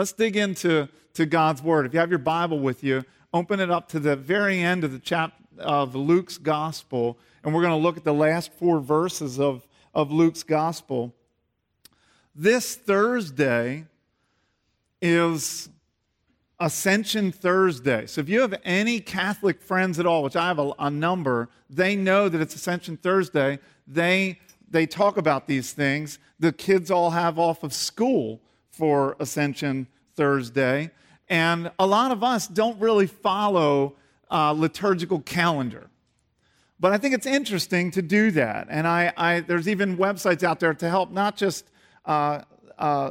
Let's dig into to God's Word. If you have your Bible with you, open it up to the very end of the chap of Luke's Gospel, and we're going to look at the last four verses of, of Luke's Gospel. This Thursday is Ascension Thursday. So if you have any Catholic friends at all, which I have a, a, number, they know that it's Ascension Thursday. They, they talk about these things. The kids all have off of school for Ascension Thursday. And a lot of us don't really follow uh, liturgical calendar. But I think it's interesting to do that. And I, I there's even websites out there to help not just uh, uh,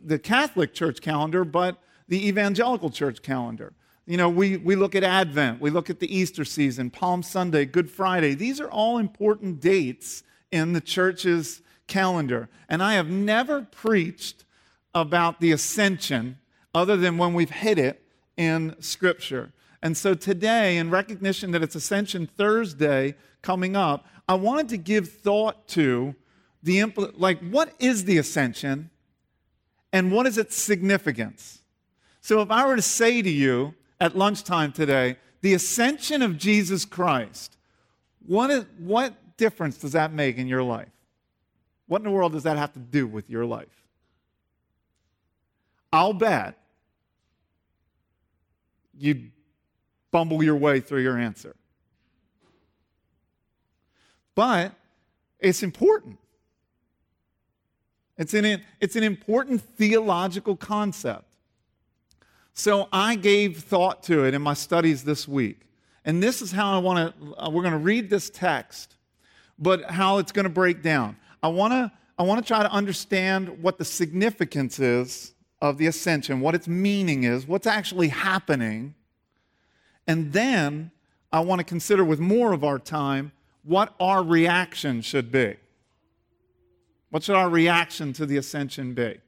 the Catholic Church calendar, but the evangelical church calendar. You know, we, we look at Advent, we look at the Easter season, Palm Sunday, Good Friday. These are all important dates in the church's calendar. And I have never preached about the ascension other than when we've hit it in Scripture. And so today, in recognition that it's Ascension Thursday coming up, I wanted to give thought to the impl- like what is the ascension and what is its significance? So if I were to say to you at lunchtime today, the ascension of Jesus Christ, what, is, what difference does that make in your life? What in the world does that have to do with your life? I'll bet you bumble your way through your answer. But it's important. It's an, it's an important theological concept. So I gave thought to it in my studies this week. And this is how I want to, uh, we're going to read this text, but how it's going to break down. I want to, I want to try to understand what the significance is of the ascension, what its meaning is, what's actually happening. And then I want to consider with more of our time what our reaction should be. What should our reaction to the ascension be?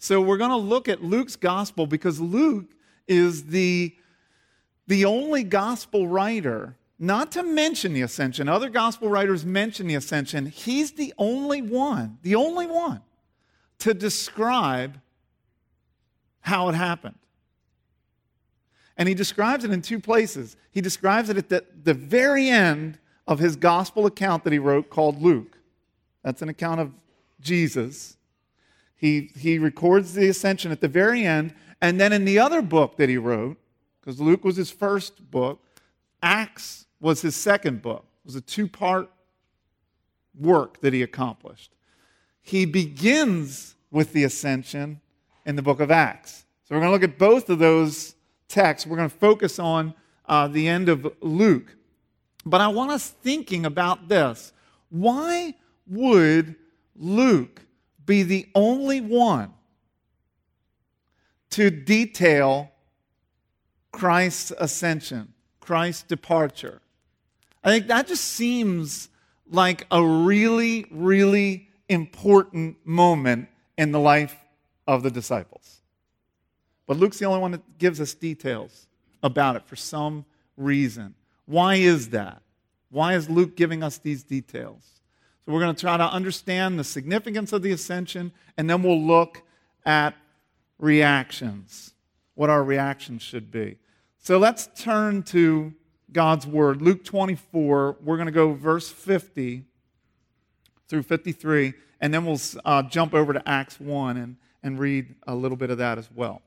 So we're going to look at Luke's gospel because Luke is the, the only gospel writer, not to mention the ascension. Other gospel writers mention the ascension. He's the only one, the only one to describe how it happened. And he describes it in two places. He describes it at the, the very end of his gospel account that he wrote called Luke. That's an account of Jesus. He, he records the ascension at the very end. And then in the other book that he wrote, because Luke was his first book, Acts was his second book. It was a two part work that he accomplished. He begins with the ascension in the book of Acts. So we're going to look at both of those texts. We're going to focus on uh, the end of Luke. But I want us thinking about this. Why would Luke be the only one to detail Christ's ascension, Christ's departure. I think that just seems like a really, really important moment in the life of the disciples. But Luke's the only one that gives us details about it for some reason. Why is that? Why is Luke giving us these details? So we're going to try to understand the significance of the ascension, and then we'll look at reactions, what our reactions should be. So let's turn to God's Word. Luke 24, we're going to go verse 50 through 53, and then we'll uh, jump over to Acts 1 and, and read a little bit of that as well.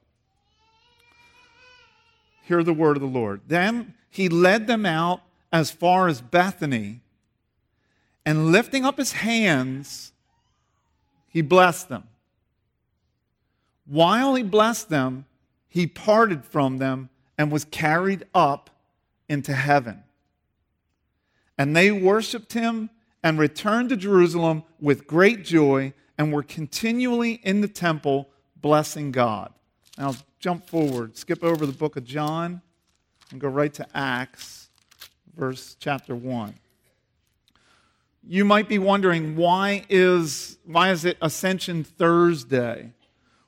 Hear the word of the Lord. Then he led them out as far as Bethany and lifting up his hands, he blessed them. While he blessed them, he parted from them and was carried up into heaven. And they worshiped him and returned to Jerusalem with great joy and were continually in the temple blessing God. Now, jump forward, skip over the book of John, and go right to Acts, verse chapter 1 you might be wondering why is, why is it Ascension Thursday?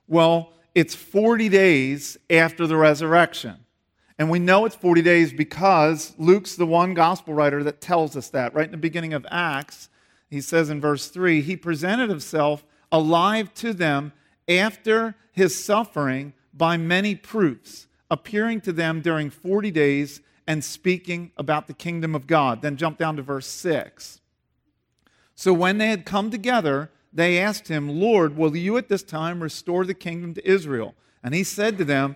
Well, it's 40 days after the resurrection. And we know it's 40 days because Luke's the one gospel writer that tells us that. Right in the beginning of Acts, he says in verse 3 He presented himself alive to them after his suffering by many proofs, appearing to them during 40 days and speaking about the kingdom of God. Then jump down to verse 6. So when they had come together, they asked him, Lord, will you at this time restore the kingdom to Israel? And he said to them,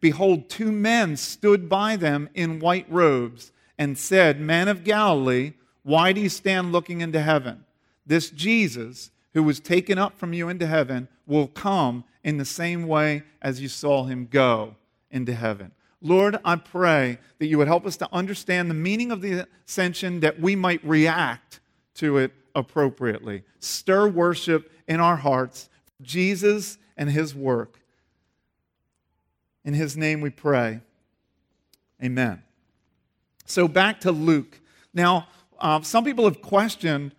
behold, two men stood by them in white robes and said, Men of Galilee, why do you stand looking into heaven? This Jesus, who was taken up from you into heaven, will come in the same way as you saw him go into heaven. Lord, I pray that you would help us to understand the meaning of the ascension, that we might react to it appropriately. Stir worship in our hearts Jesus and his work. In his name we pray. Amen. So back to Luke. Now, uh, some people have questioned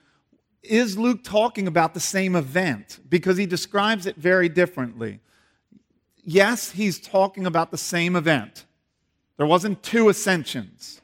is Luke talking about the same event? Because he describes it very differently. Yes, he's talking about the same event. There wasn't two ascensions.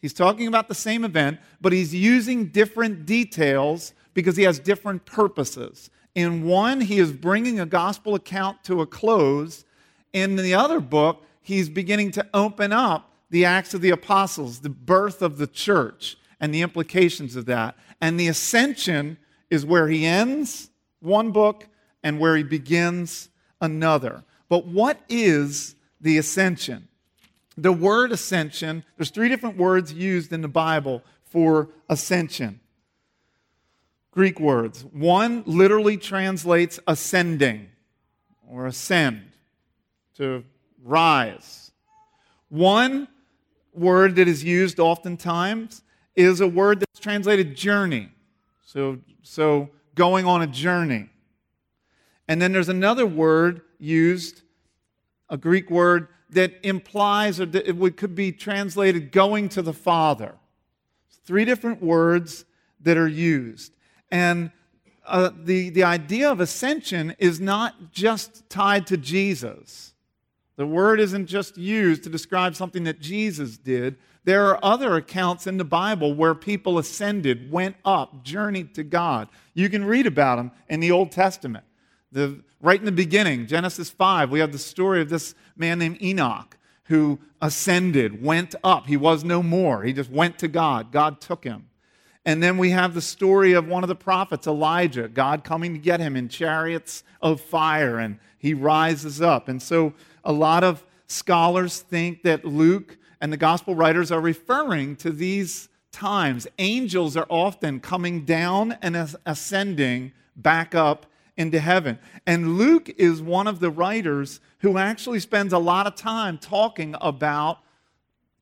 He's talking about the same event, but he's using different details because he has different purposes. In one, he is bringing a gospel account to a close. In the other book, he's beginning to open up the Acts of the Apostles, the birth of the church, and the implications of that. And the ascension is where he ends one book and where he begins another. But what is the ascension? the word ascension, there's three different words used in the Bible for ascension. Greek words. One literally translates ascending or ascend, to rise. One word that is used oftentimes is a word that's translated journey. So, so going on a journey. And then there's another word used, a Greek word that implies or that it could be translated going to the Father. Three different words that are used. And uh, the, the idea of ascension is not just tied to Jesus. The word isn't just used to describe something that Jesus did. There are other accounts in the Bible where people ascended, went up, journeyed to God. You can read about them in the Old Testament. The, right in the beginning, Genesis 5, we have the story of this man named Enoch who ascended, went up. He was no more. He just went to God. God took him. And then we have the story of one of the prophets, Elijah, God coming to get him in chariots of fire, and he rises up. And so a lot of scholars think that Luke and the gospel writers are referring to these times. Angels are often coming down and ascending back up into heaven. And Luke is one of the writers who actually spends a lot of time talking about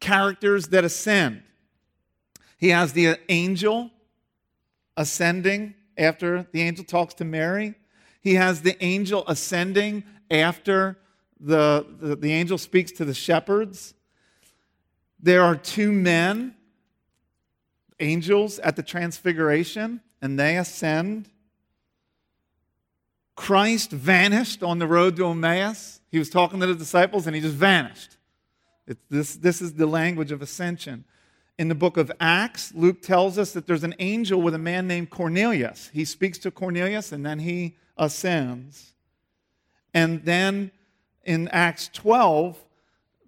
characters that ascend. He has the angel ascending after the angel talks to Mary. He has the angel ascending after the, the, the angel speaks to the shepherds. There are two men, angels, at the transfiguration, and they ascend. Christ vanished on the road to Emmaus. He was talking to the disciples and he just vanished. It, this, this is the language of ascension. In the book of Acts, Luke tells us that there's an angel with a man named Cornelius. He speaks to Cornelius and then he ascends. And then in Acts 12,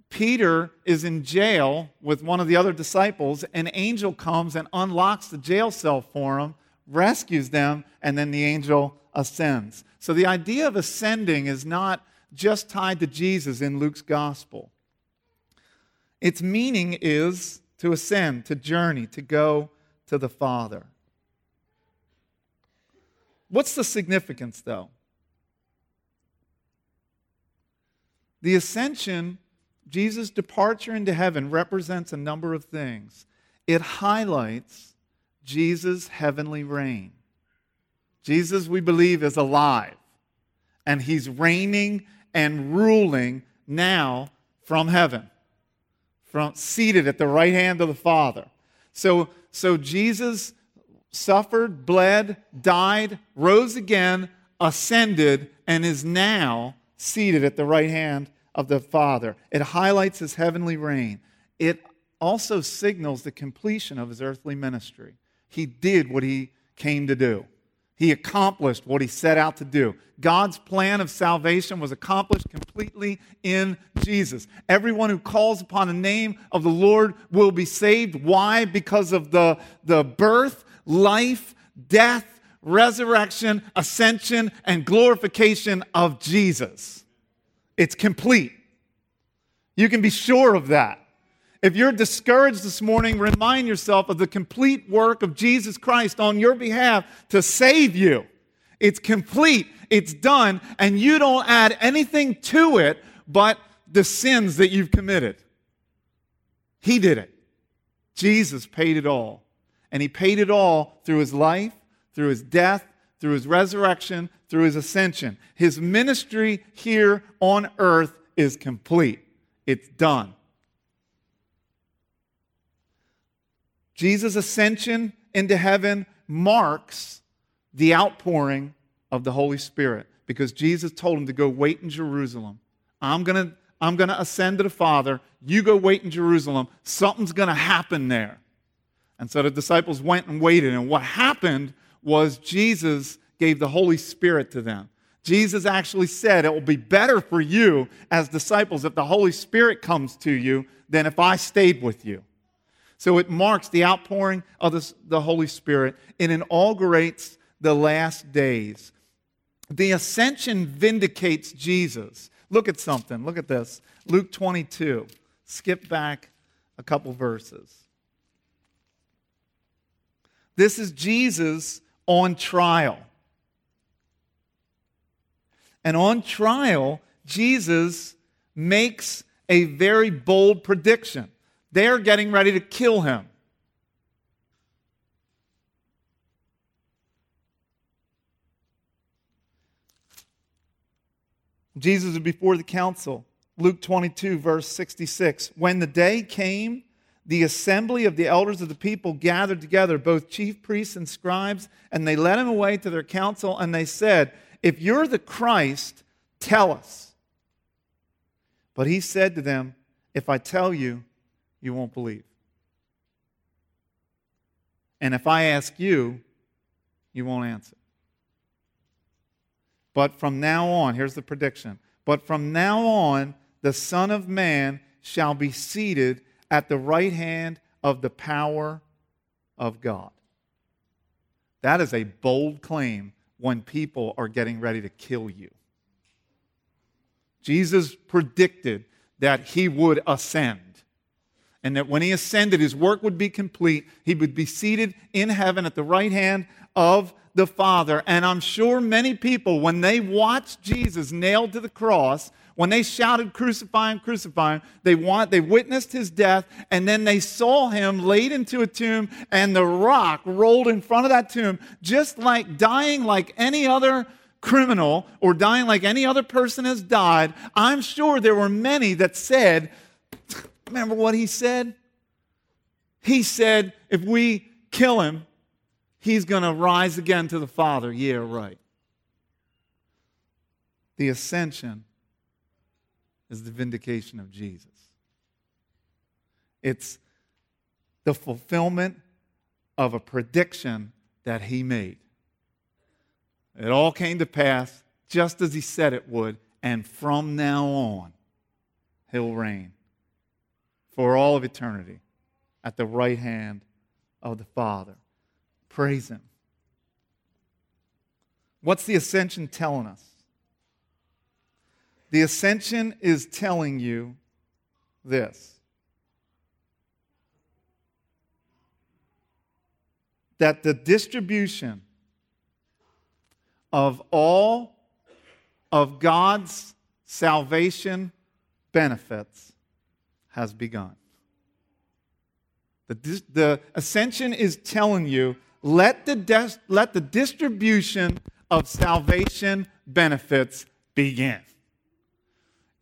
Peter is in jail with one of the other disciples. An angel comes and unlocks the jail cell for him, rescues them, and then the angel ascends. So the idea of ascending is not just tied to Jesus in Luke's gospel. Its meaning is to ascend, to journey, to go to the Father. What's the significance, though? The ascension, Jesus' departure into heaven, represents a number of things. It highlights Jesus' heavenly reign. Jesus, we believe, is alive, and he's reigning and ruling now from heaven, from seated at the right hand of the Father. So, so Jesus suffered, bled, died, rose again, ascended, and is now seated at the right hand of the Father. It highlights his heavenly reign. It also signals the completion of his earthly ministry. He did what he came to do. He accomplished what he set out to do. God's plan of salvation was accomplished completely in Jesus. Everyone who calls upon the name of the Lord will be saved. Why? Because of the, the birth, life, death, resurrection, ascension, and glorification of Jesus. It's complete. You can be sure of that. If you're discouraged this morning, remind yourself of the complete work of Jesus Christ on your behalf to save you. It's complete, it's done, and you don't add anything to it but the sins that you've committed. He did it. Jesus paid it all. And He paid it all through His life, through His death, through His resurrection, through His ascension. His ministry here on earth is complete, it's done. Jesus' ascension into heaven marks the outpouring of the Holy Spirit because Jesus told him to go wait in Jerusalem. I'm going to I'm going to ascend to the Father. You go wait in Jerusalem. Something's going to happen there. And so the disciples went and waited. And what happened was Jesus gave the Holy Spirit to them. Jesus actually said, It will be better for you as disciples if the Holy Spirit comes to you than if I stayed with you. So it marks the outpouring of the, Holy Spirit. It inaugurates the last days. The ascension vindicates Jesus. Look at something. Look at this. Luke 22. Skip back a couple verses. This is Jesus on trial. And on trial, Jesus makes a very bold prediction. They're getting ready to kill him. Jesus is before the council. Luke 22, verse 66. When the day came, the assembly of the elders of the people gathered together, both chief priests and scribes, and they led him away to their council, and they said, If you're the Christ, tell us. But he said to them, If I tell you, you won't believe. And if I ask you, you won't answer. But from now on, here's the prediction. But from now on, the Son of Man shall be seated at the right hand of the power of God. That is a bold claim when people are getting ready to kill you. Jesus predicted that he would ascend and that when he ascended, his work would be complete. He would be seated in heaven at the right hand of the Father. And I'm sure many people, when they watched Jesus nailed to the cross, when they shouted, Crucify him, crucify him, they, want, they witnessed his death, and then they saw him laid into a tomb, and the rock rolled in front of that tomb, just like dying like any other criminal or dying like any other person has died. I'm sure there were many that said, Remember what he said? He said, if we kill him, he's going to rise again to the Father. Yeah, right. The ascension is the vindication of Jesus. It's the fulfillment of a prediction that he made. It all came to pass just as he said it would, and from now on, he'll reign for all of eternity at the right hand of the Father. Praise Him. What's the ascension telling us? The ascension is telling you this that the distribution of all of God's salvation benefits has begun. The, the ascension is telling you let the, des- let the distribution of salvation benefits begin.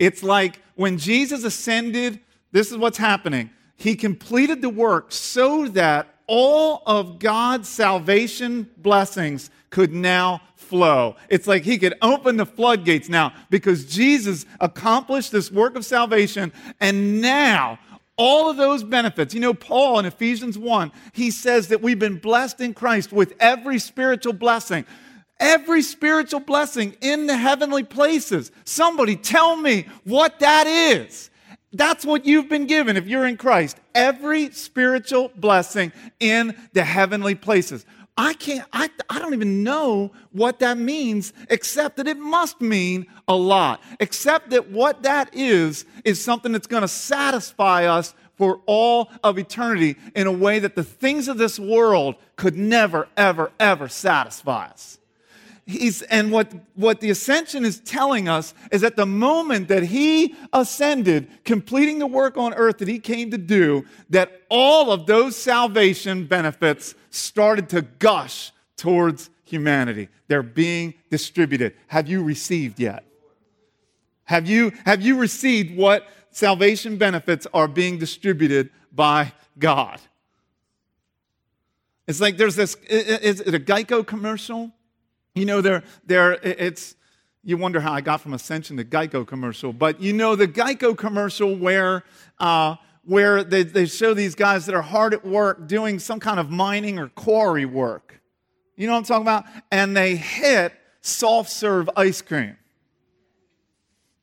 It's like when Jesus ascended, this is what's happening. He completed the work so that all of God's salvation blessings could now flow. It's like he could open the floodgates now because Jesus accomplished this work of salvation, and now all of those benefits. You know, Paul in Ephesians 1, he says that we've been blessed in Christ with every spiritual blessing. Every spiritual blessing in the heavenly places. Somebody tell me what that is. That's what you've been given if you're in Christ. Every spiritual blessing in the heavenly places. I can't, I, I don't even know what that means, except that it must mean a lot. Except that what that is, is something that's going to satisfy us for all of eternity in a way that the things of this world could never, ever, ever satisfy us. He's, and what, what the ascension is telling us is that the moment that he ascended, completing the work on earth that he came to do, that all of those salvation benefits started to gush towards humanity. They're being distributed. Have you received yet? Have you, have you received what salvation benefits are being distributed by God? It's like there's this, is it a Geico commercial? You know, there, there, it's, you wonder how I got from Ascension to Geico commercial, but you know the Geico commercial where, uh, where they, they show these guys that are hard at work doing some kind of mining or quarry work. You know what I'm talking about? And they hit soft serve ice cream.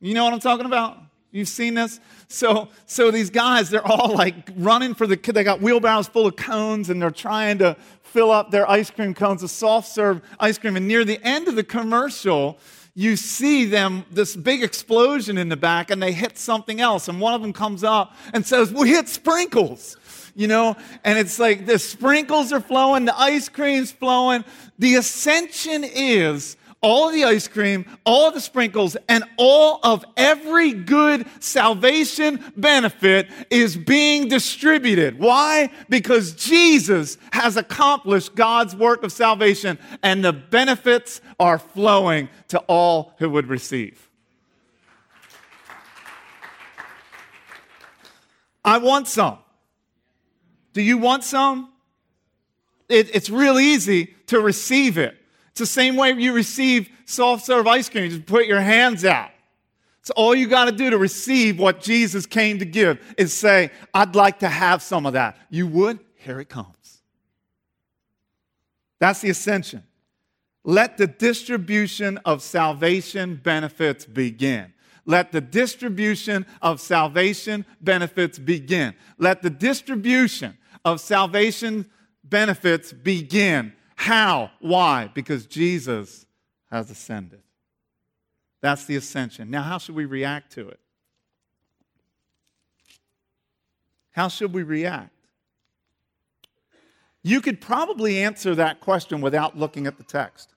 You know what I'm talking about? You've seen this? So, so these guys, they're all like running for the, they got wheelbarrows full of cones and they're trying to fill up their ice cream cones with soft serve ice cream. And near the end of the commercial, you see them, this big explosion in the back, and they hit something else. And one of them comes up and says, We hit sprinkles. You know, and it's like the sprinkles are flowing, the ice cream's flowing. The ascension is all of the ice cream, all of the sprinkles, and all of every good salvation benefit is being distributed. Why? Because Jesus has accomplished God's work of salvation, and the benefits are flowing to all who would receive. I want some. Do you want some? It, it's real easy to receive it. It's the same way you receive soft serve ice cream. You just put your hands out. So all you got to do to receive what Jesus came to give is say, I'd like to have some of that. You would? Here it comes. That's the ascension. Let the distribution of salvation benefits begin. Let the distribution of salvation benefits begin. Let the distribution of salvation benefits begin. How? Why? Because Jesus has ascended. That's the ascension. Now, how should we react to it? How should we react? You could probably answer that question without looking at the text.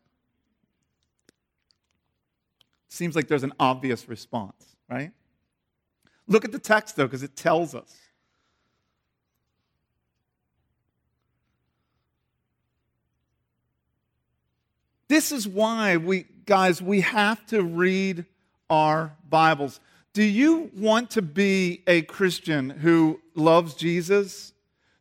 Seems like there's an obvious response, right? Look at the text, though, because it tells us. This is why we, guys, we have to read our Bibles. Do you want to be a Christian who loves Jesus?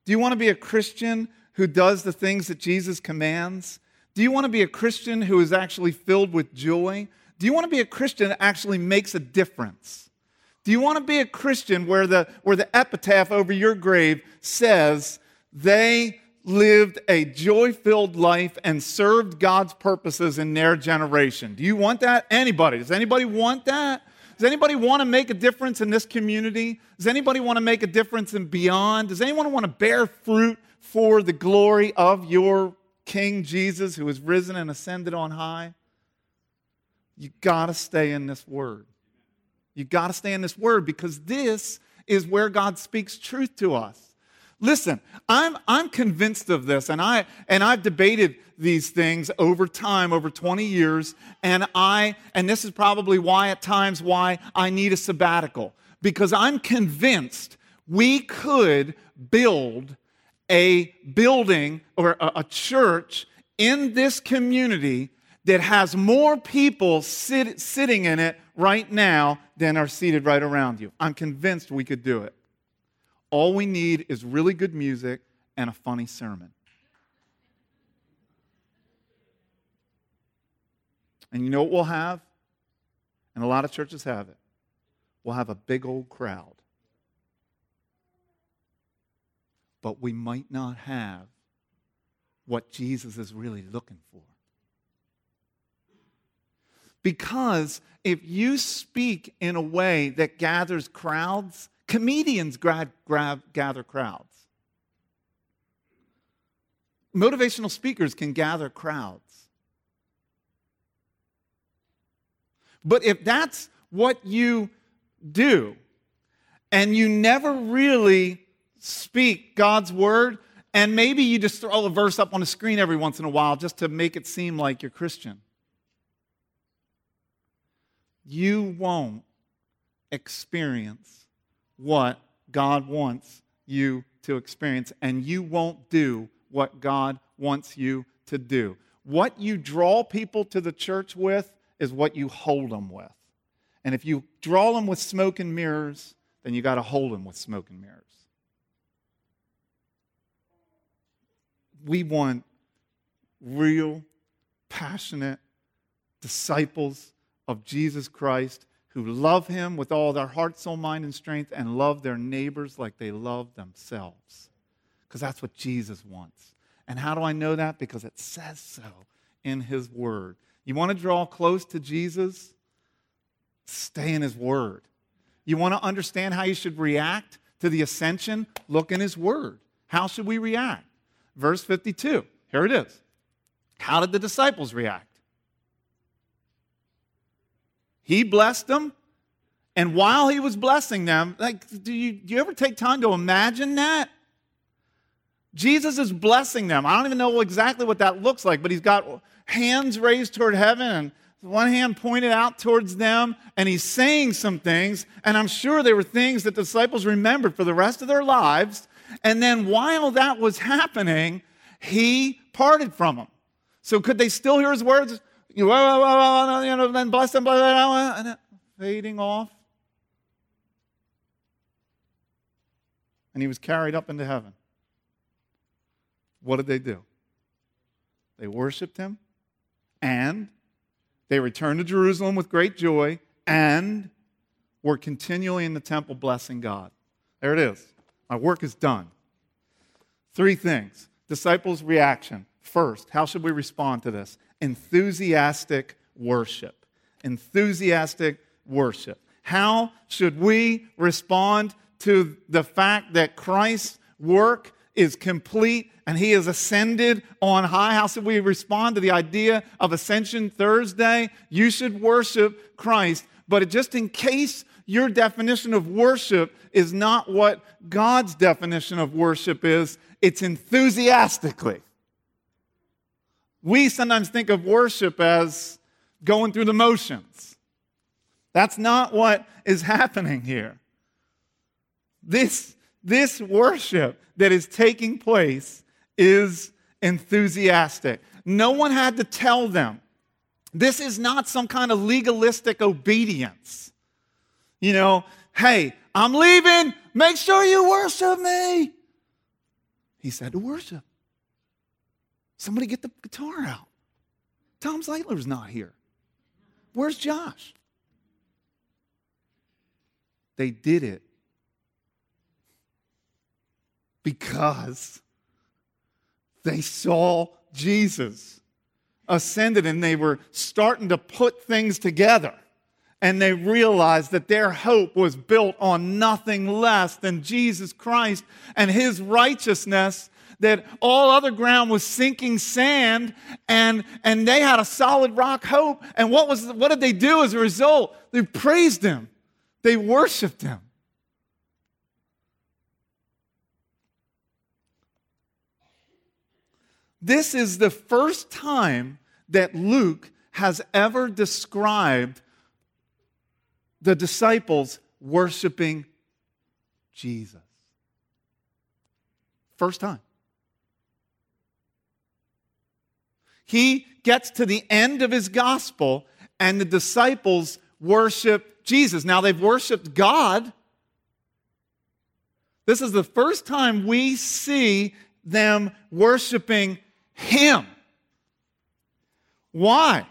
Do you want to be a Christian who does the things that Jesus commands? Do you want to be a Christian who is actually filled with joy? Do you want to be a Christian that actually makes a difference? Do you want to be a Christian where the, where the epitaph over your grave says, they lived a joy filled life and served God's purposes in their generation. Do you want that? Anybody? Does anybody want that? Does anybody want to make a difference in this community? Does anybody want to make a difference in beyond? Does anyone want to bear fruit for the glory of your King Jesus who is risen and ascended on high? You got to stay in this word. You got to stay in this word because this is where God speaks truth to us. Listen, I'm, I'm convinced of this, and, I, and I've debated these things over time, over 20 years, and I, and this is probably why at times why I need a sabbatical, because I'm convinced we could build a building or a, a church in this community that has more people sit, sitting in it right now than are seated right around you. I'm convinced we could do it. All we need is really good music and a funny sermon. And you know what we'll have? And a lot of churches have it. We'll have a big old crowd. But we might not have what Jesus is really looking for. Because if you speak in a way that gathers crowds, comedians grab, grab, gather crowds. Motivational speakers can gather crowds. But if that's what you do, and you never really speak God's word, and maybe you just throw a verse up on the screen every once in a while just to make it seem like you're Christian you won't experience what God wants you to experience, and you won't do what God wants you to do. What you draw people to the church with is what you hold them with. And if you draw them with smoke and mirrors, then you got to hold them with smoke and mirrors. We want real, passionate disciples of Jesus Christ who love him with all their heart, soul, mind, and strength and love their neighbors like they love themselves. Because that's what Jesus wants. And how do I know that? Because it says so in his word. You want to draw close to Jesus? Stay in his word. You want to understand how you should react to the ascension? Look in his word. How should we react? Verse 52. Here it is. How did the disciples react? He blessed them. And while he was blessing them, like, do you, do you ever take time to imagine that? Jesus is blessing them. I don't even know exactly what that looks like, but he's got hands raised toward heaven and one hand pointed out towards them, and he's saying some things. And I'm sure they were things that disciples remembered for the rest of their lives. And then while that was happening, he parted from them. So could they still hear his words? You know, then bless them, and then fading off. And he was carried up into heaven. What did they do? They worshiped him, and they returned to Jerusalem with great joy, and were continually in the temple blessing God. There it is. My work is done. Three things disciples' reaction. First, how should we respond to this? enthusiastic worship. Enthusiastic worship. How should we respond to the fact that Christ's work is complete and he has ascended on high? How should we respond to the idea of Ascension Thursday? You should worship Christ, but just in case your definition of worship is not what God's definition of worship is, it's enthusiastically. We sometimes think of worship as going through the motions. That's not what is happening here. This, this worship that is taking place is enthusiastic. No one had to tell them. This is not some kind of legalistic obedience. You know, hey, I'm leaving. Make sure you worship me. He said to worship. Somebody get the guitar out. Tom Zeitler's not here. Where's Josh? They did it because they saw Jesus ascended and they were starting to put things together. And they realized that their hope was built on nothing less than Jesus Christ and his righteousness that all other ground was sinking sand and, and they had a solid rock hope. And what, was, what did they do as a result? They praised him, they worshiped him. This is the first time that Luke has ever described the disciples worshiping Jesus. First time. He gets to the end of his gospel, and the disciples worship Jesus. Now, they've worshiped God. This is the first time we see them worshiping Him. Why?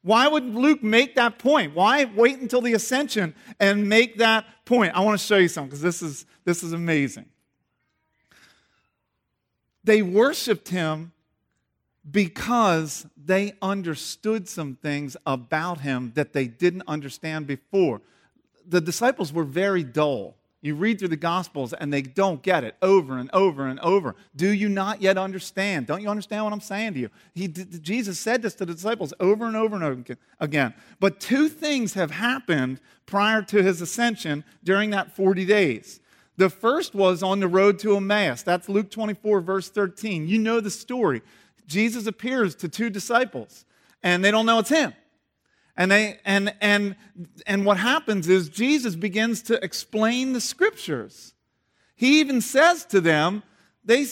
Why would Luke make that point? Why wait until the ascension and make that point? I want to show you something because this is, this is amazing. They worshiped him because they understood some things about him that they didn't understand before. The disciples were very dull. You read through the Gospels and they don't get it over and over and over. Do you not yet understand? Don't you understand what I'm saying to you? He, Jesus said this to the disciples over and over and over again. But two things have happened prior to his ascension during that 40 days. The first was on the road to Emmaus. That's Luke 24, verse 13. You know the story. Jesus appears to two disciples, and they don't know it's him. And, they, and, and, and what happens is Jesus begins to explain the scriptures. He even says to them, they,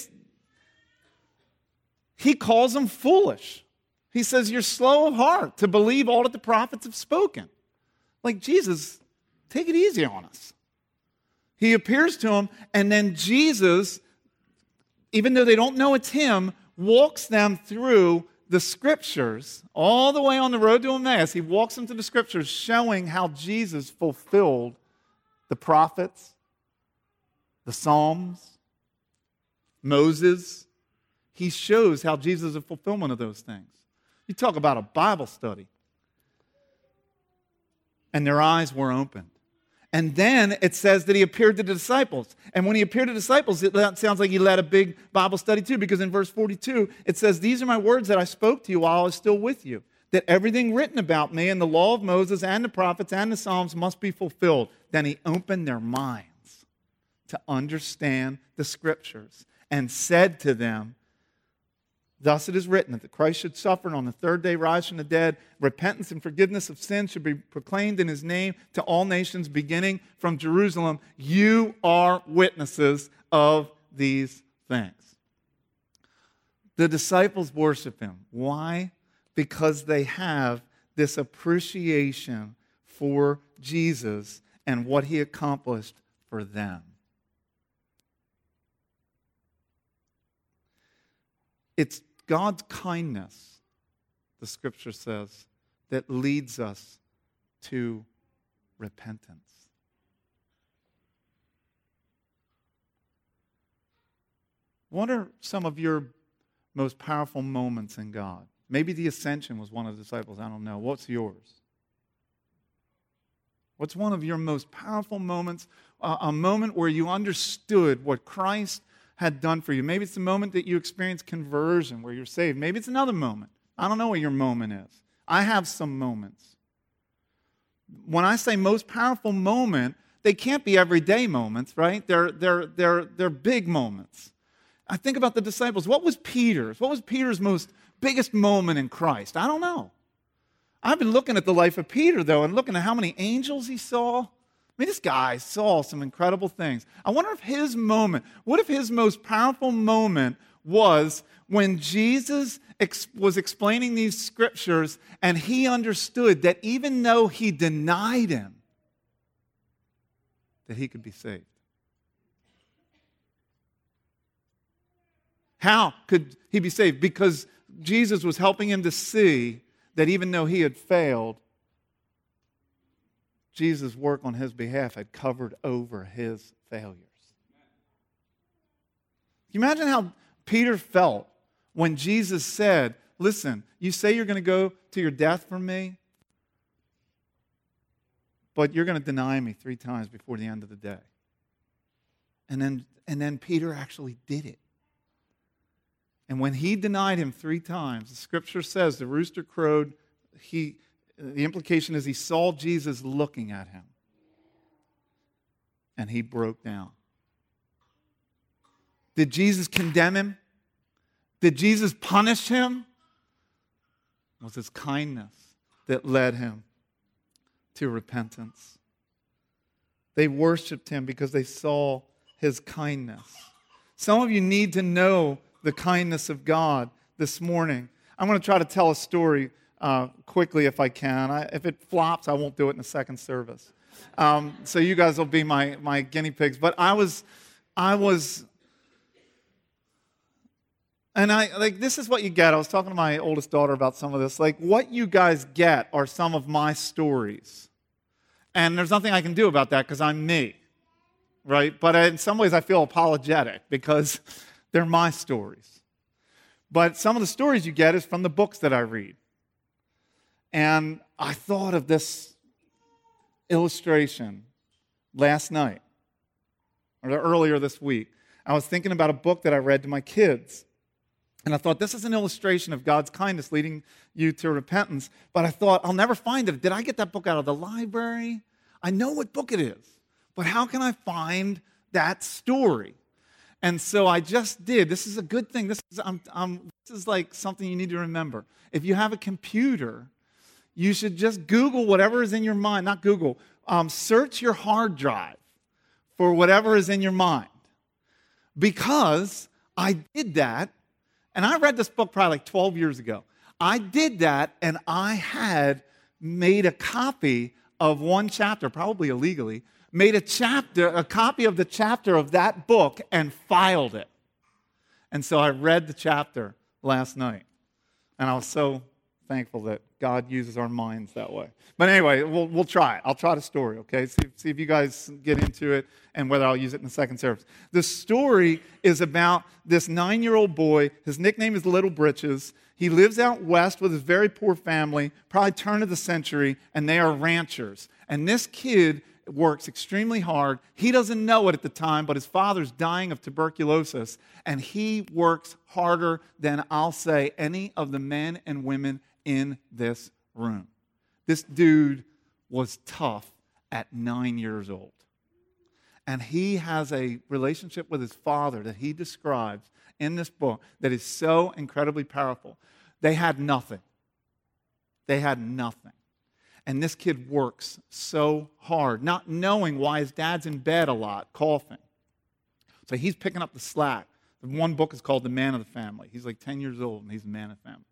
he calls them foolish. He says, You're slow of heart to believe all that the prophets have spoken. Like, Jesus, take it easy on us. He appears to them, and then Jesus, even though they don't know it's him, walks them through the scriptures, all the way on the road to Emmaus, he walks them to the scriptures showing how Jesus fulfilled the prophets, the Psalms, Moses. He shows how Jesus is a fulfillment of those things. You talk about a Bible study. And their eyes were opened. And then it says that he appeared to the disciples. And when he appeared to the disciples, it sounds like he led a big Bible study too, because in verse 42, it says, These are my words that I spoke to you while I was still with you, that everything written about me in the law of Moses and the prophets and the Psalms must be fulfilled. Then he opened their minds to understand the scriptures and said to them, Thus it is written that the Christ should suffer and on the third day rise from the dead. Repentance and forgiveness of sins should be proclaimed in his name to all nations, beginning from Jerusalem. You are witnesses of these things. The disciples worship him. Why? Because they have this appreciation for Jesus and what he accomplished for them. It's God's kindness, the scripture says, that leads us to repentance. What are some of your most powerful moments in God? Maybe the ascension was one of the disciples. I don't know. What's yours? What's one of your most powerful moments? A moment where you understood what Christ had done for you. Maybe it's the moment that you experience conversion where you're saved. Maybe it's another moment. I don't know what your moment is. I have some moments. When I say most powerful moment, they can't be everyday moments, right? They're, they're, they're, they're big moments. I think about the disciples. What was Peter's? What was Peter's most biggest moment in Christ? I don't know. I've been looking at the life of Peter, though, and looking at how many angels he saw, mean, this guy saw some incredible things. I wonder if his moment, what if his most powerful moment was when Jesus ex- was explaining these scriptures and he understood that even though he denied him, that he could be saved. How could he be saved? Because Jesus was helping him to see that even though he had failed, Jesus' work on his behalf had covered over his failures. Can you imagine how Peter felt when Jesus said, Listen, you say you're going to go to your death for me, but you're going to deny me three times before the end of the day. And then, and then Peter actually did it. And when he denied him three times, the scripture says the rooster crowed, he, the implication is he saw Jesus looking at him and he broke down. Did Jesus condemn him? Did Jesus punish him? It was his kindness that led him to repentance. They worshiped him because they saw his kindness. Some of you need to know the kindness of God this morning. I'm going to try to tell a story uh, quickly if I can. I, if it flops, I won't do it in the second service. Um, so you guys will be my, my guinea pigs. But I was, I was, and I like this is what you get. I was talking to my oldest daughter about some of this. Like what you guys get are some of my stories, and there's nothing I can do about that because I'm me, right? But in some ways, I feel apologetic because they're my stories. But some of the stories you get is from the books that I read. And I thought of this illustration last night or earlier this week. I was thinking about a book that I read to my kids. And I thought, this is an illustration of God's kindness leading you to repentance. But I thought, I'll never find it. Did I get that book out of the library? I know what book it is, but how can I find that story? And so I just did. This is a good thing. This is, I'm, I'm, this is like something you need to remember. If you have a computer, you should just Google whatever is in your mind. Not Google, um, search your hard drive for whatever is in your mind. Because I did that, and I read this book probably like 12 years ago. I did that, and I had made a copy of one chapter, probably illegally, made a chapter, a copy of the chapter of that book and filed it. And so I read the chapter last night. And I was so thankful that God uses our minds that way. But anyway, we'll, we'll try it. I'll try the story, okay? See, see if you guys get into it and whether I'll use it in the second service. The story is about this nine year old boy. His nickname is Little Britches. He lives out west with his very poor family, probably turn of the century, and they are ranchers. And this kid works extremely hard. He doesn't know it at the time, but his father's dying of tuberculosis, and he works harder than I'll say any of the men and women in this room. This dude was tough at nine years old. And he has a relationship with his father that he describes in this book that is so incredibly powerful. They had nothing. They had nothing. And this kid works so hard, not knowing why his dad's in bed a lot, coughing. So he's picking up the slack. The one book is called The Man of the Family. He's like 10 years old and he's the man of the family.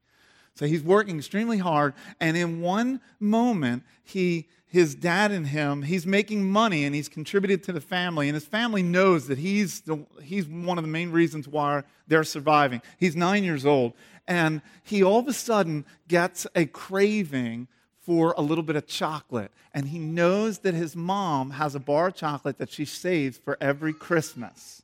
So he's working extremely hard. And in one moment, he, his dad and him, he's making money and he's contributed to the family. And his family knows that he's, the, he's one of the main reasons why they're surviving. He's nine years old. And he all of a sudden gets a craving for a little bit of chocolate. And he knows that his mom has a bar of chocolate that she saves for every Christmas.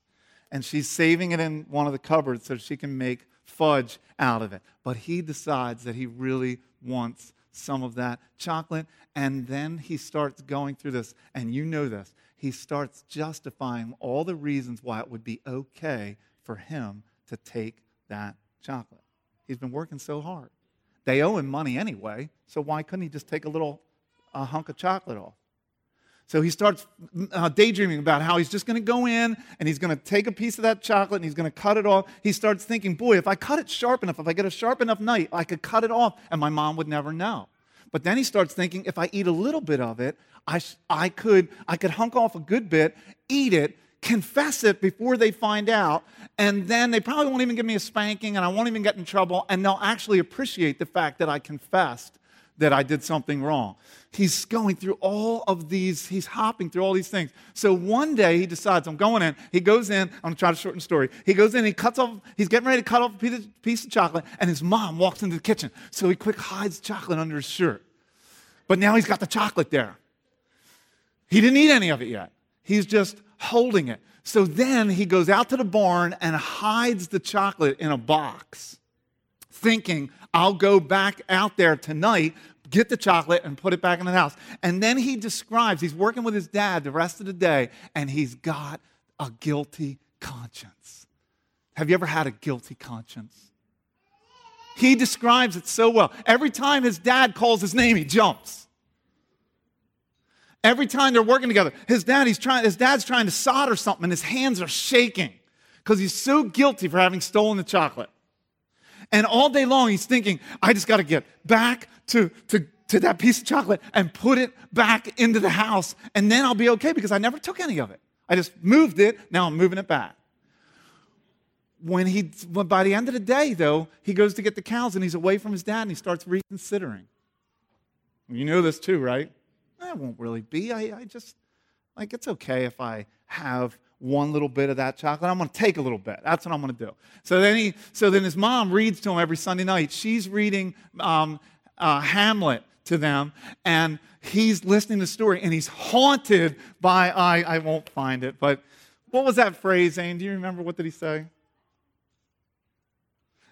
And she's saving it in one of the cupboards so she can make fudge out of it. But he decides that he really wants some of that chocolate. And then he starts going through this. And you know this. He starts justifying all the reasons why it would be okay for him to take that chocolate. He's been working so hard. They owe him money anyway, so why couldn't he just take a little a hunk of chocolate off? So he starts uh, daydreaming about how he's just going to go in and he's going to take a piece of that chocolate and he's going to cut it off. He starts thinking, boy, if I cut it sharp enough, if I get a sharp enough knife, I could cut it off and my mom would never know. But then he starts thinking, if I eat a little bit of it, I, I, could, I could hunk off a good bit, eat it, confess it before they find out, and then they probably won't even give me a spanking and I won't even get in trouble, and they'll actually appreciate the fact that I confessed that I did something wrong. He's going through all of these, he's hopping through all these things. So one day he decides, I'm going in. He goes in, I'm gonna try to shorten the story. He goes in, he cuts off, he's getting ready to cut off a piece of chocolate, and his mom walks into the kitchen. So he quick hides chocolate under his shirt. But now he's got the chocolate there. He didn't eat any of it yet. He's just holding it. So then he goes out to the barn and hides the chocolate in a box, thinking, I'll go back out there tonight, get the chocolate, and put it back in the house. And then he describes, he's working with his dad the rest of the day, and he's got a guilty conscience. Have you ever had a guilty conscience? He describes it so well. Every time his dad calls his name, he jumps. Every time they're working together, his dad, he's trying, his dad's trying to solder something and his hands are shaking because he's so guilty for having stolen the chocolate. And all day long, he's thinking, I just got to get back to, to, to that piece of chocolate and put it back into the house, and then I'll be okay because I never took any of it. I just moved it, now I'm moving it back. when he, by the end of the day, though, he goes to get the cows and he's away from his dad and he starts reconsidering. You know this too, right? That won't really be. I, I just, like, it's okay if I have one little bit of that chocolate. I'm going to take a little bit. That's what I'm going to do. So then he, so then his mom reads to him every Sunday night. She's reading um, uh, Hamlet to them, and he's listening to the story, and he's haunted by I. I won't find it, but what was that phrase, Zane? Do you remember what did he say?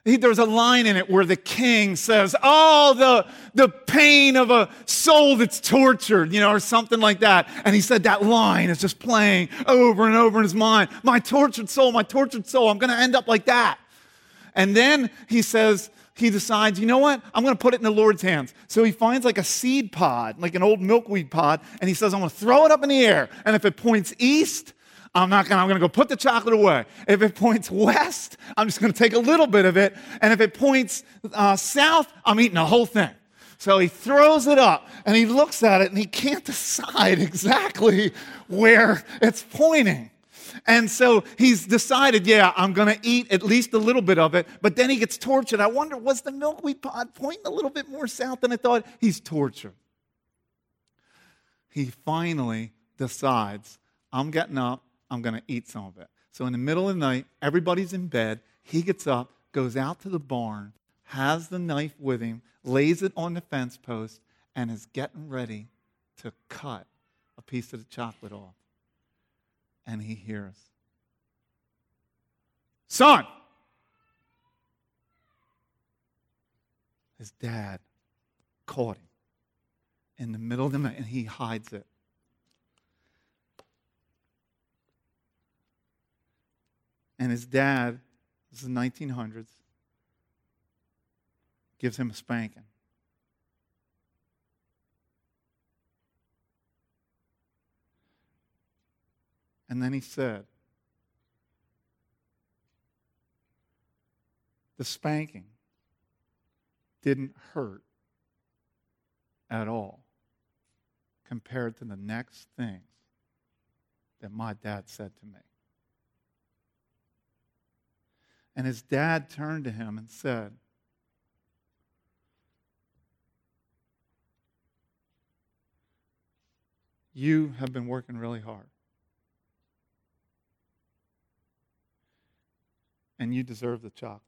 He, there's a line in it where the king says, Oh, the, the pain of a soul that's tortured, you know, or something like that. And he said that line is just playing over and over in his mind. My tortured soul, my tortured soul, I'm going to end up like that. And then he says, he decides, you know what? I'm going to put it in the Lord's hands. So he finds like a seed pod, like an old milkweed pod, and he says, I'm going to throw it up in the air. And if it points east, I'm not gonna, I'm gonna go put the chocolate away. If it points west, I'm just gonna take a little bit of it. And if it points uh, south, I'm eating the whole thing. So he throws it up and he looks at it and he can't decide exactly where it's pointing. And so he's decided, yeah, I'm going to eat at least a little bit of it. But then he gets tortured. I wonder, was the milkweed pod pointing a little bit more south than I thought? He's tortured. He finally decides, I'm getting up I'm going to eat some of it. So in the middle of the night, everybody's in bed. He gets up, goes out to the barn, has the knife with him, lays it on the fence post, and is getting ready to cut a piece of the chocolate off. And he hears, Son! His dad caught him in the middle of the night and he hides it. And his dad, this is the 1900s, gives him a spanking. And then he said, the spanking didn't hurt at all compared to the next things that my dad said to me. And his dad turned to him and said, You have been working really hard. And you deserve the chocolate.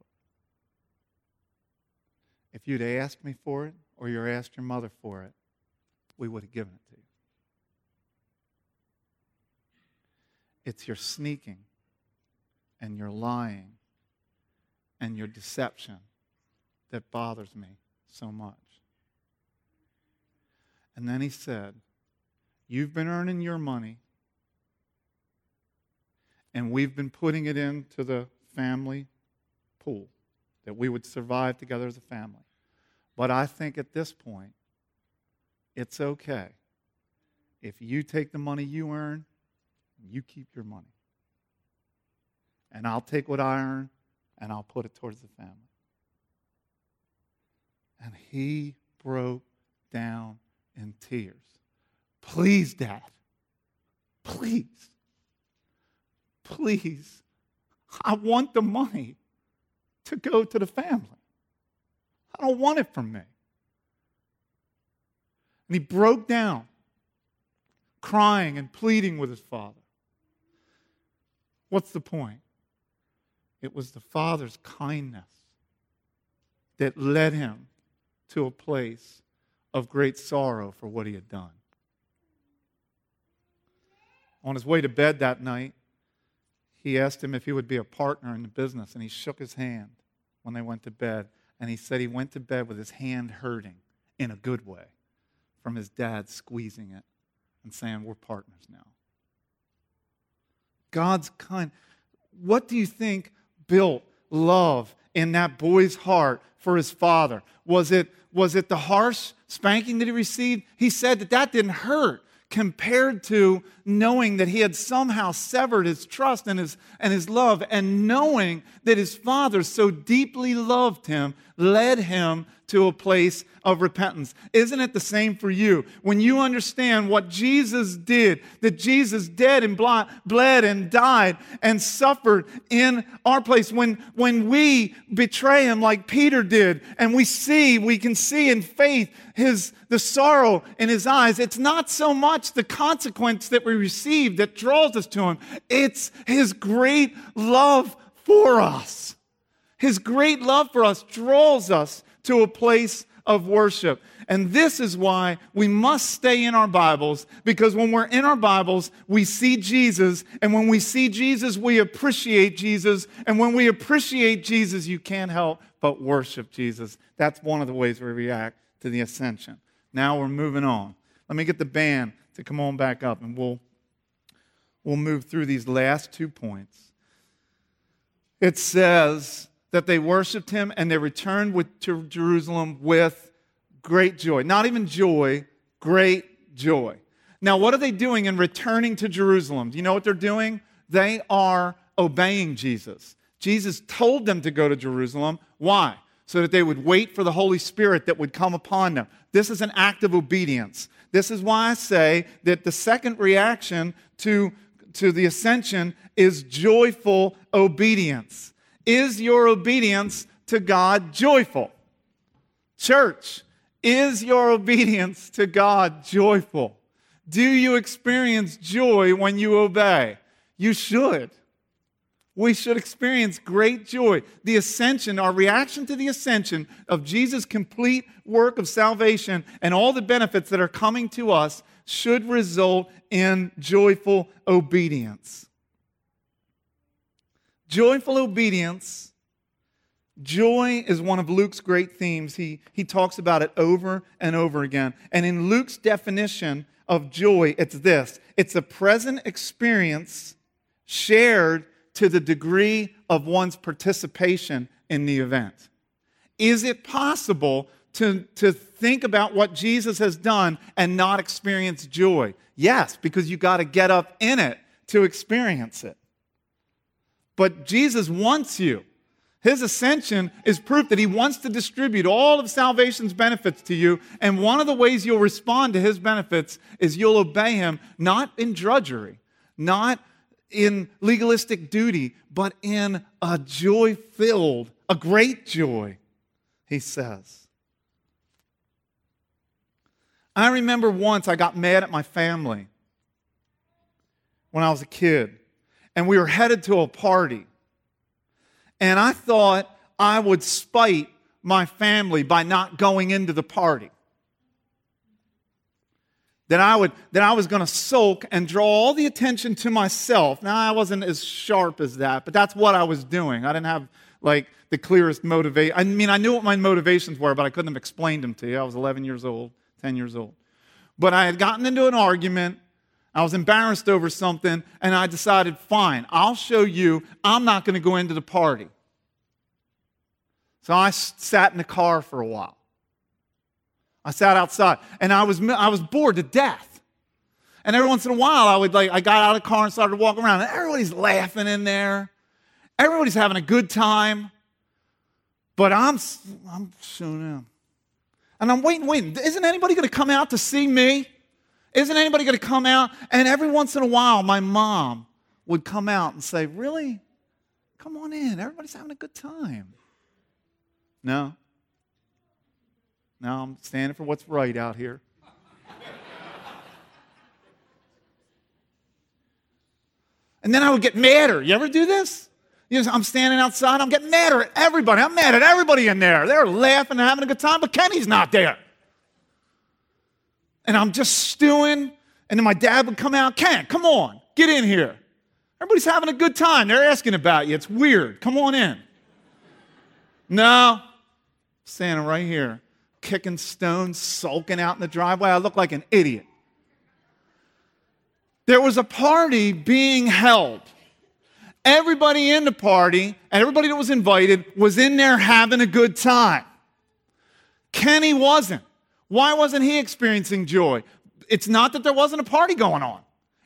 If you'd asked me for it or you asked your mother for it, we would have given it to you. It's your sneaking and your lying and your deception that bothers me so much. And then he said, You've been earning your money, and we've been putting it into the family pool that we would survive together as a family. But I think at this point, it's okay if you take the money you earn, you keep your money. And I'll take what I earn and I'll put it towards the family. And he broke down in tears. Please, Dad. Please. Please. I want the money to go to the family. I don't want it from me. And he broke down, crying and pleading with his father. What's the point? It was the Father's kindness that led him to a place of great sorrow for what he had done. On his way to bed that night, he asked him if he would be a partner in the business, and he shook his hand when they went to bed. And he said he went to bed with his hand hurting in a good way from his dad squeezing it and saying, We're partners now. God's kind. What do you think built love in that boy's heart for his father? Was it, was it the harsh spanking that he received? He said that that didn't hurt compared to knowing that he had somehow severed his trust and his, and his love, and knowing that his father so deeply loved him led him to a place of repentance. Isn't it the same for you? When you understand what Jesus did, that Jesus dead and bled and died and suffered in our place, when, when we betray him like Peter did, and we see, we can see in faith his the sorrow in his eyes, it's not so much the consequence that we receive that draws us to him. It's his great love for us. His great love for us draws us to a place of worship. And this is why we must stay in our Bibles, because when we're in our Bibles, we see Jesus. And when we see Jesus, we appreciate Jesus. And when we appreciate Jesus, you can't help but worship Jesus. That's one of the ways we react to the ascension. Now we're moving on. Let me get the band to come on back up, and we'll, we'll move through these last two points. It says, that they worshiped him and they returned with, to Jerusalem with great joy. Not even joy, great joy. Now, what are they doing in returning to Jerusalem? Do you know what they're doing? They are obeying Jesus. Jesus told them to go to Jerusalem. Why? So that they would wait for the Holy Spirit that would come upon them. This is an act of obedience. This is why I say that the second reaction to, to the ascension is joyful obedience. Is your obedience to God joyful? Church, is your obedience to God joyful? Do you experience joy when you obey? You should. We should experience great joy. The ascension, our reaction to the ascension of Jesus' complete work of salvation and all the benefits that are coming to us should result in joyful obedience. Joyful obedience. Joy is one of Luke's great themes. He, he talks about it over and over again. And in Luke's definition of joy, it's this it's a present experience shared to the degree of one's participation in the event. Is it possible to, to think about what Jesus has done and not experience joy? Yes, because you got to get up in it to experience it. But Jesus wants you. His ascension is proof that he wants to distribute all of salvation's benefits to you. And one of the ways you'll respond to his benefits is you'll obey him, not in drudgery, not in legalistic duty, but in a joy filled, a great joy, he says. I remember once I got mad at my family when I was a kid and we were headed to a party. And I thought I would spite my family by not going into the party. That I, would, that I was going to sulk and draw all the attention to myself. Now, I wasn't as sharp as that, but that's what I was doing. I didn't have like the clearest motivation. I mean, I knew what my motivations were, but I couldn't have explained them to you. I was 11 years old, 10 years old. But I had gotten into an argument I was embarrassed over something, and I decided, fine, I'll show you. I'm not going to go into the party. So I sat in the car for a while. I sat outside, and I was, I was bored to death. And every once in a while, I would like, I got out of the car and started to walk around, and everybody's laughing in there. Everybody's having a good time. But I'm, I'm tuning in. And I'm waiting, waiting. Isn't anybody going to come out to see me? Isn't anybody going to come out? And every once in a while, my mom would come out and say, Really? Come on in. Everybody's having a good time. No. No, I'm standing for what's right out here. and then I would get madder. You ever do this? You know, I'm standing outside, I'm getting madder at everybody. I'm mad at everybody in there. They're laughing and having a good time, but Kenny's not there and I'm just stewing. And then my dad would come out, Ken, come on, get in here. Everybody's having a good time. They're asking about you. It's weird. Come on in. No, standing right here, kicking stones, sulking out in the driveway. I look like an idiot. There was a party being held. Everybody in the party and everybody that was invited was in there having a good time. Kenny wasn't. Why wasn't he experiencing joy? It's not that there wasn't a party going on.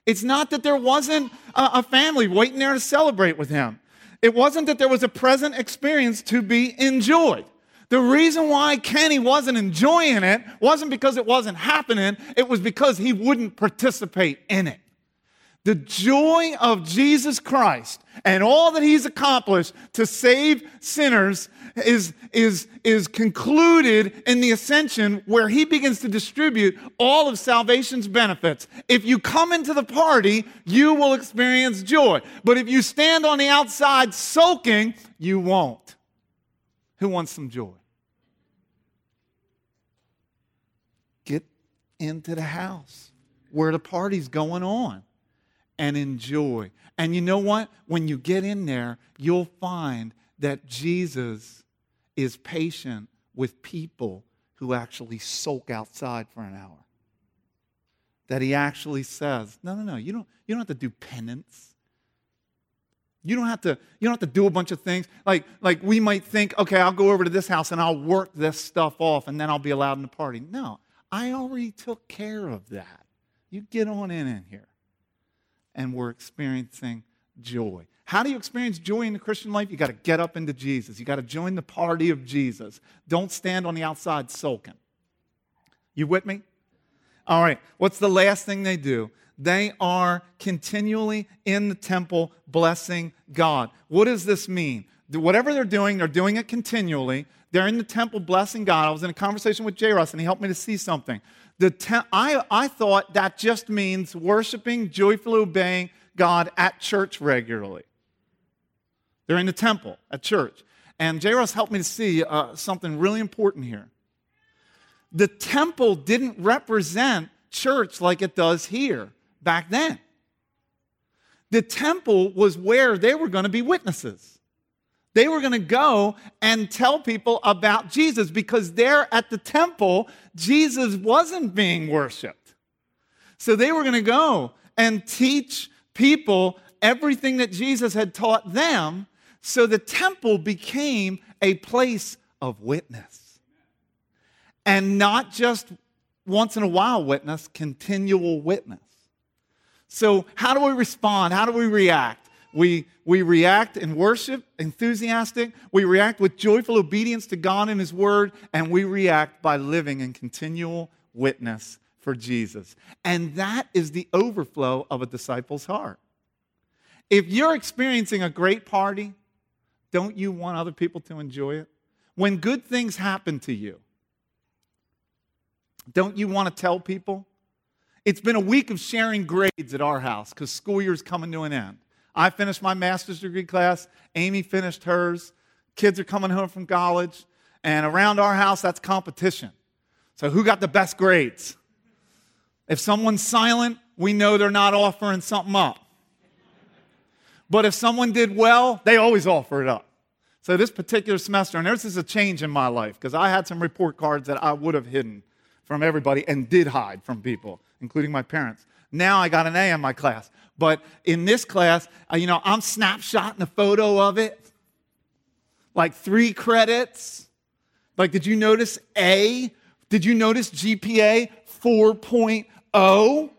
It's not that there wasn't a, family waiting there to celebrate with him. It wasn't that there was a present experience to be enjoyed. The reason why Kenny wasn't enjoying it wasn't because it wasn't happening, it was because he wouldn't participate in it. The joy of Jesus Christ and all that he's accomplished to save sinners is, is, is concluded in the ascension where he begins to distribute all of salvation's benefits. If you come into the party, you will experience joy. But if you stand on the outside soaking, you won't. Who wants some joy? Get into the house where the party's going on and enjoy. And you know what? When you get in there, you'll find that Jesus is patient with people who actually sulk outside for an hour. That he actually says, no, no, no, you don't, you don't have to do penance. You don't have to, you don't have to do a bunch of things. Like, like we might think, okay, I'll go over to this house and I'll work this stuff off and then I'll be allowed in the party. No, I already took care of that. You get on in in here and we're experiencing joy. How do you experience joy in the Christian life? You got to get up into Jesus. You got to join the party of Jesus. Don't stand on the outside sulking. You with me? All right. What's the last thing they do? They are continually in the temple blessing God. What does this mean? Whatever they're doing, they're doing it continually. They're in the temple blessing God. I was in a conversation with J. Russ, and he helped me to see something. The te- I, I thought that just means worshiping, joyfully obeying God at church regularly. They're in the temple at church. And J. Ross helped me to see uh, something really important here. The temple didn't represent church like it does here back then. The temple was where they were going to be witnesses. They were going to go and tell people about Jesus because there at the temple, Jesus wasn't being worshiped. So they were going to go and teach people everything that Jesus had taught them. So the temple became a place of witness. And not just once in a while witness, continual witness. So, how do we respond? How do we react? We, we react in worship, enthusiastic. We react with joyful obedience to God and His Word. And we react by living in continual witness for Jesus. And that is the overflow of a disciple's heart. If you're experiencing a great party, don't you want other people to enjoy it? When good things happen to you, don't you want to tell people? It's been a week of sharing grades at our house because school year's coming to an end. I finished my master's degree class. Amy finished hers. Kids are coming home from college. And around our house, that's competition. So, who got the best grades? If someone's silent, we know they're not offering something up. But if someone did well, they always offer it up. So, this particular semester, and this is a change in my life because I had some report cards that I would have hidden from everybody and did hide from people, including my parents. Now I got an A in my class. But in this class, uh, you know, I'm snapshotting a photo of it, like three credits. Like, did you notice A? Did you notice GPA 4.0?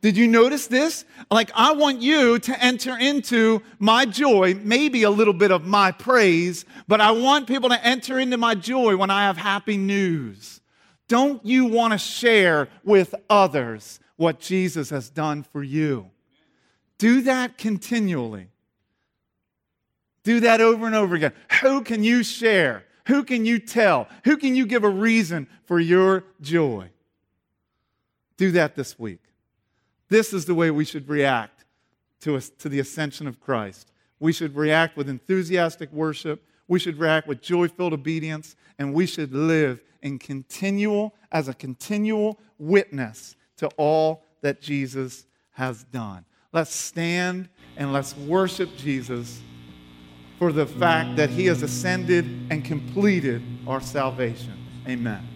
Did you notice this? Like, I want you to enter into my joy, maybe a little bit of my praise, but I want people to enter into my joy when I have happy news. Don't you want to share with others what Jesus has done for you? Do that continually. Do that over and over again. Who can you share? Who can you tell? Who can you give a reason for your joy? Do that this week. This is the way we should react to, to the ascension of Christ. We should react with enthusiastic worship. We should react with joy filled obedience. And we should live in continual, as a continual witness to all that Jesus has done. Let's stand and let's worship Jesus for the fact that he has ascended and completed our salvation. Amen.